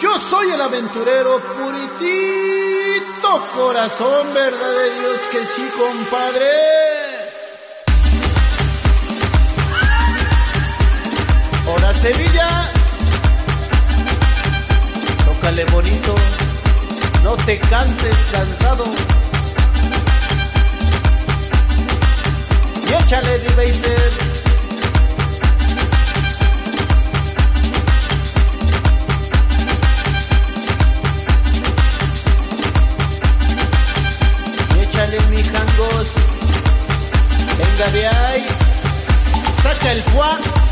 Yo soy el aventurero puritito corazón, verdad de Dios que sí, compadre. Hola Sevilla, tócale bonito, no te canses cansado. Y échale, D-Baser. Venga de ahí. Saca el fuá.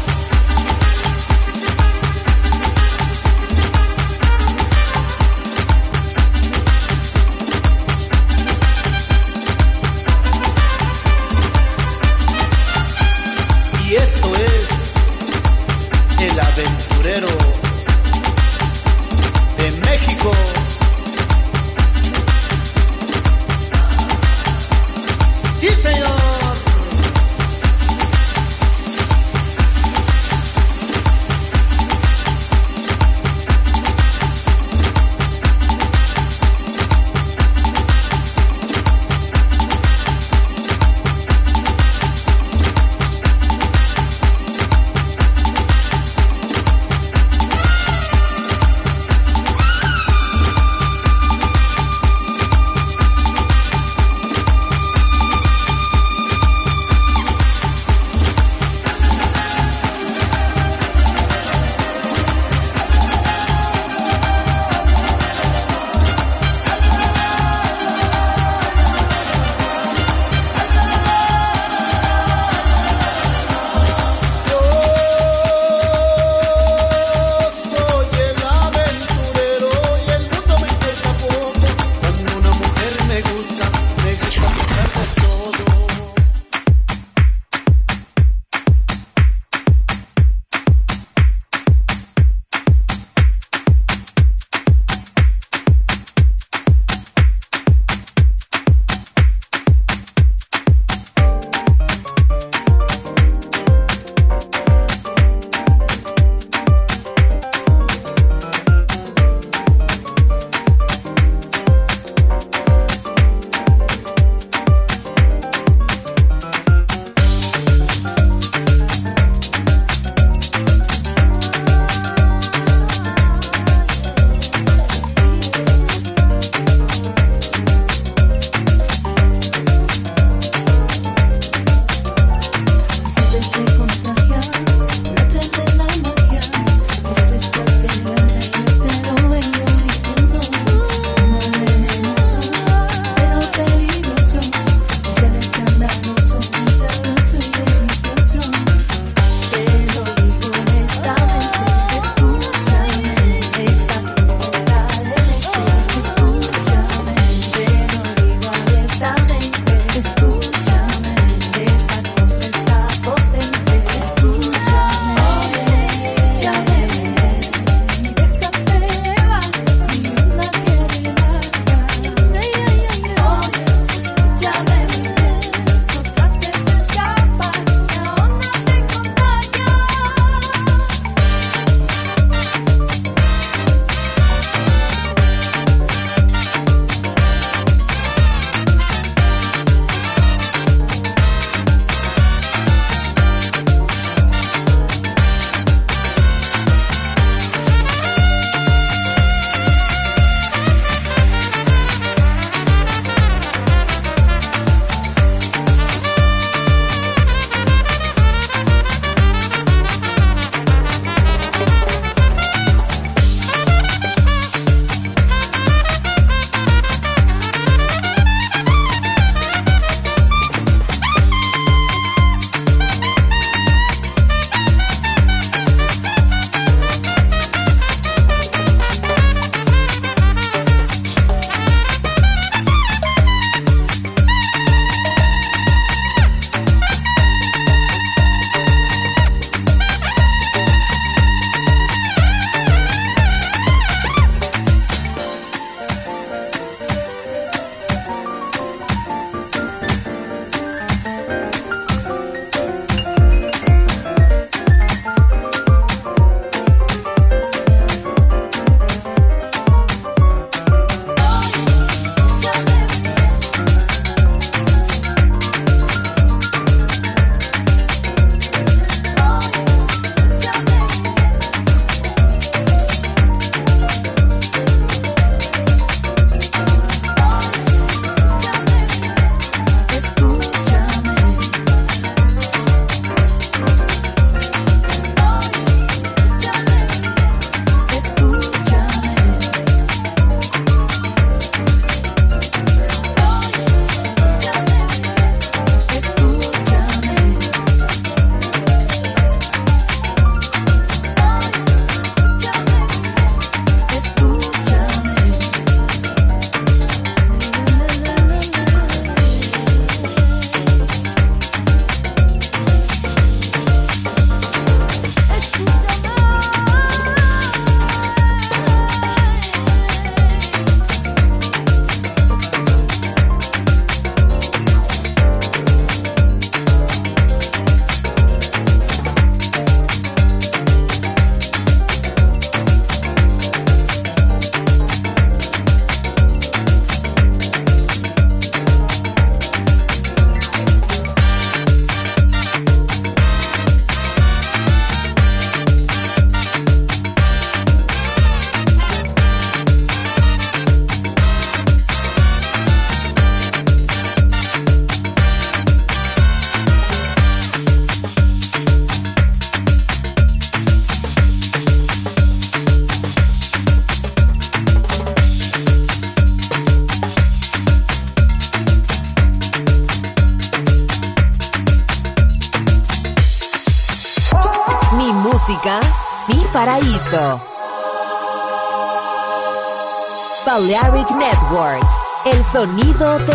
Sonido del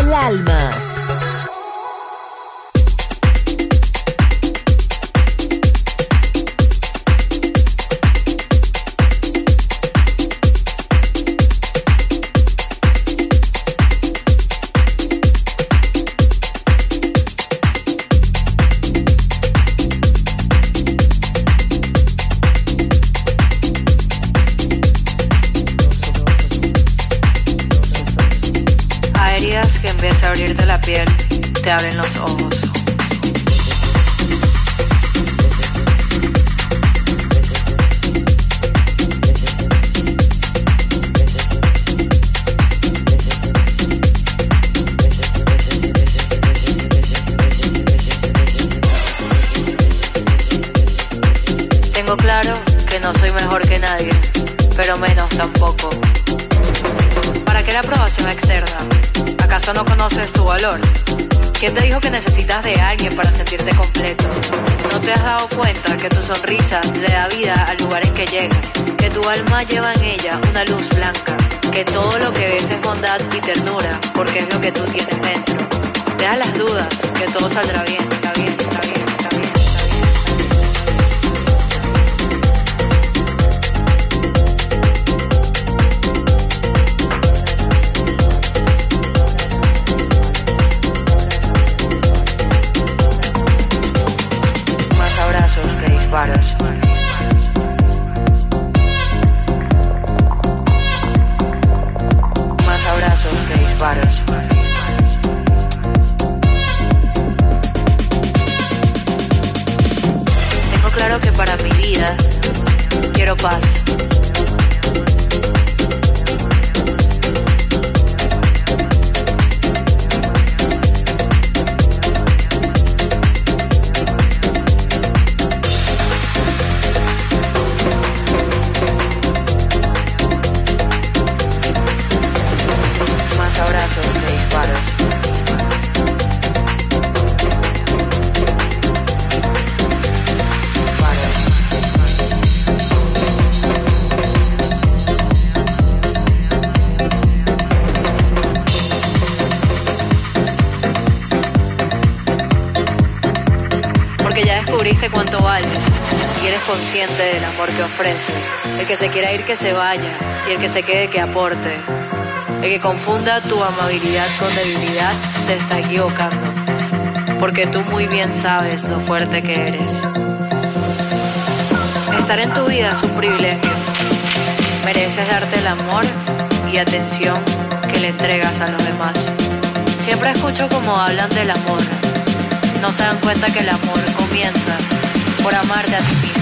que para mi vida quiero paz. Y eres consciente del amor que ofreces. El que se quiera ir que se vaya y el que se quede que aporte. El que confunda tu amabilidad con debilidad se está equivocando. Porque tú muy bien sabes lo fuerte que eres. Estar en tu vida es un privilegio. Mereces darte el amor y atención que le entregas a los demás. Siempre escucho como hablan del amor. No se dan cuenta que el amor comienza por amarte a ti.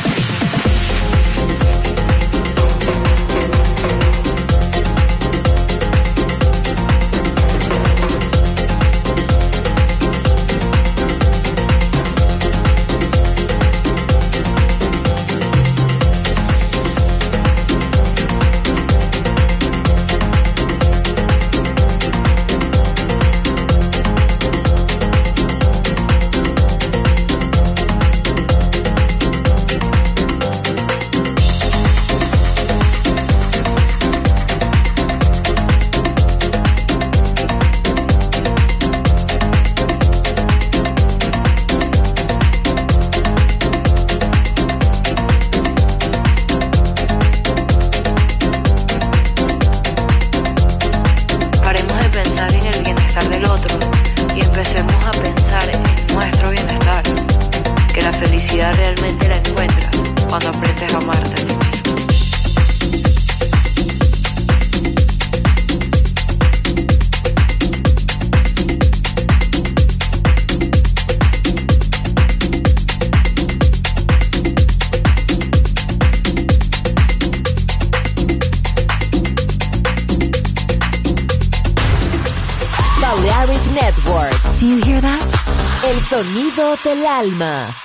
Alma.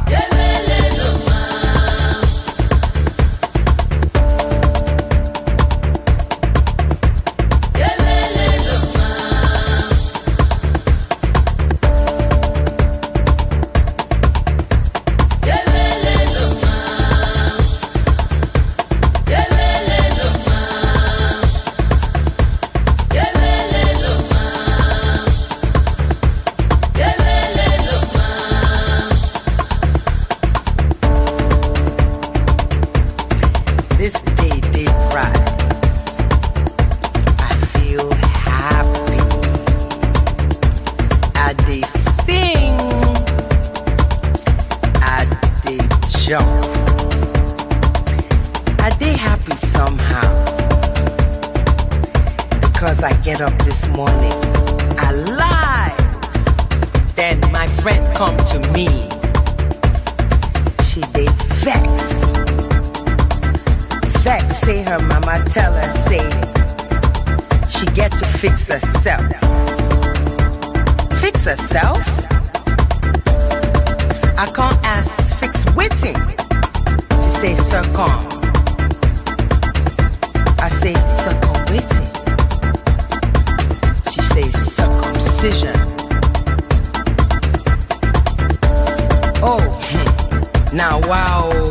now, wow.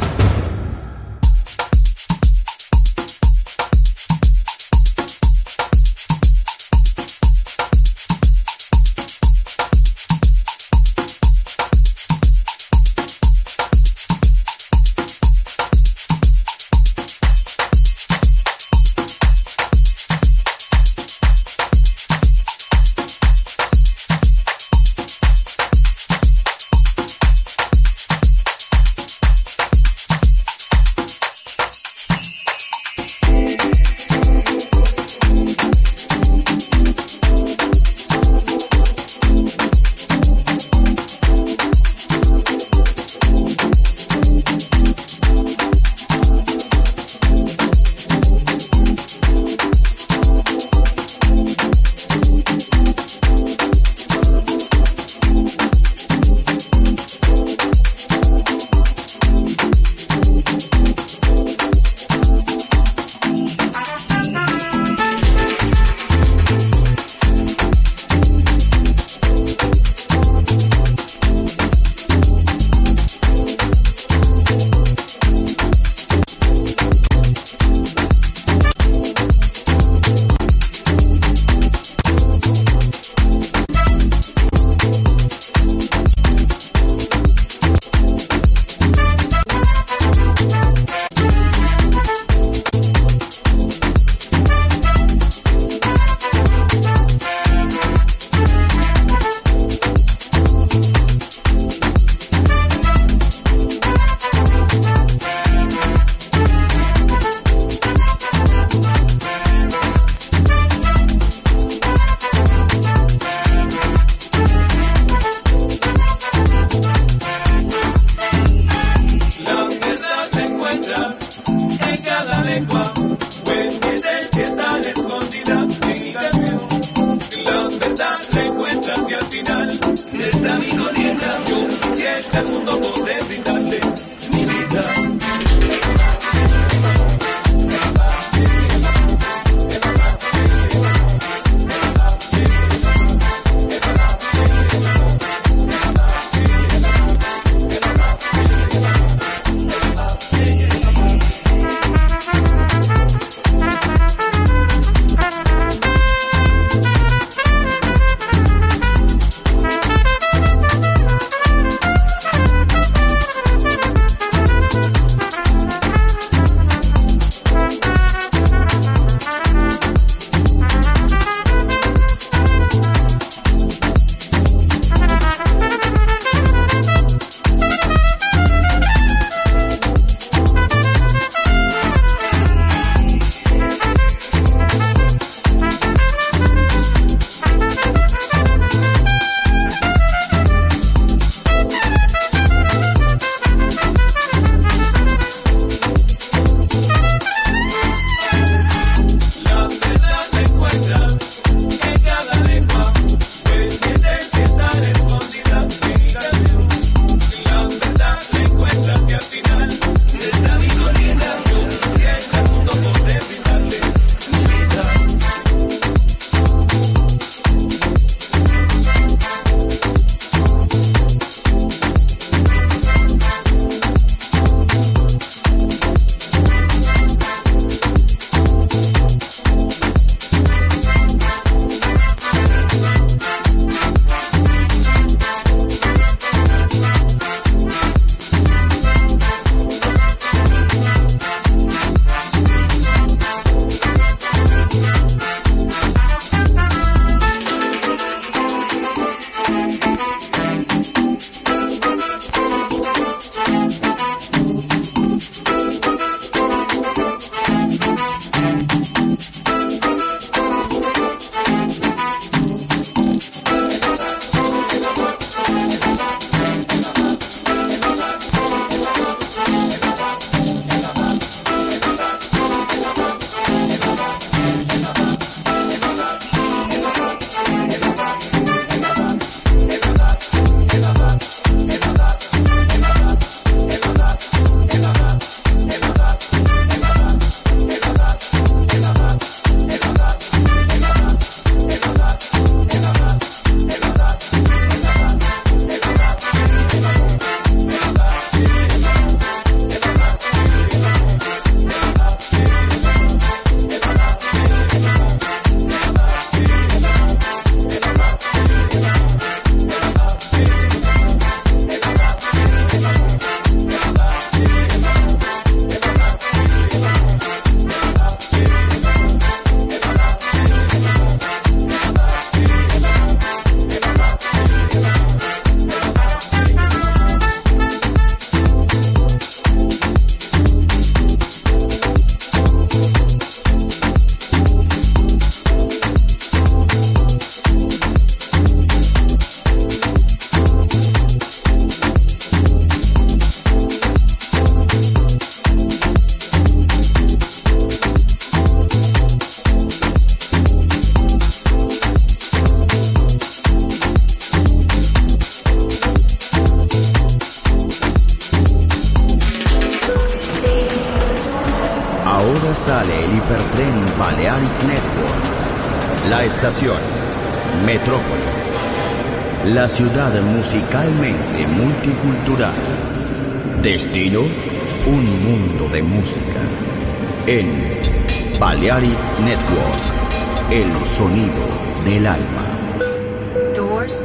Estación Metrópolis. La ciudad musicalmente multicultural. Destino, un mundo de música. En Balearic Network, el sonido del alma. Doors.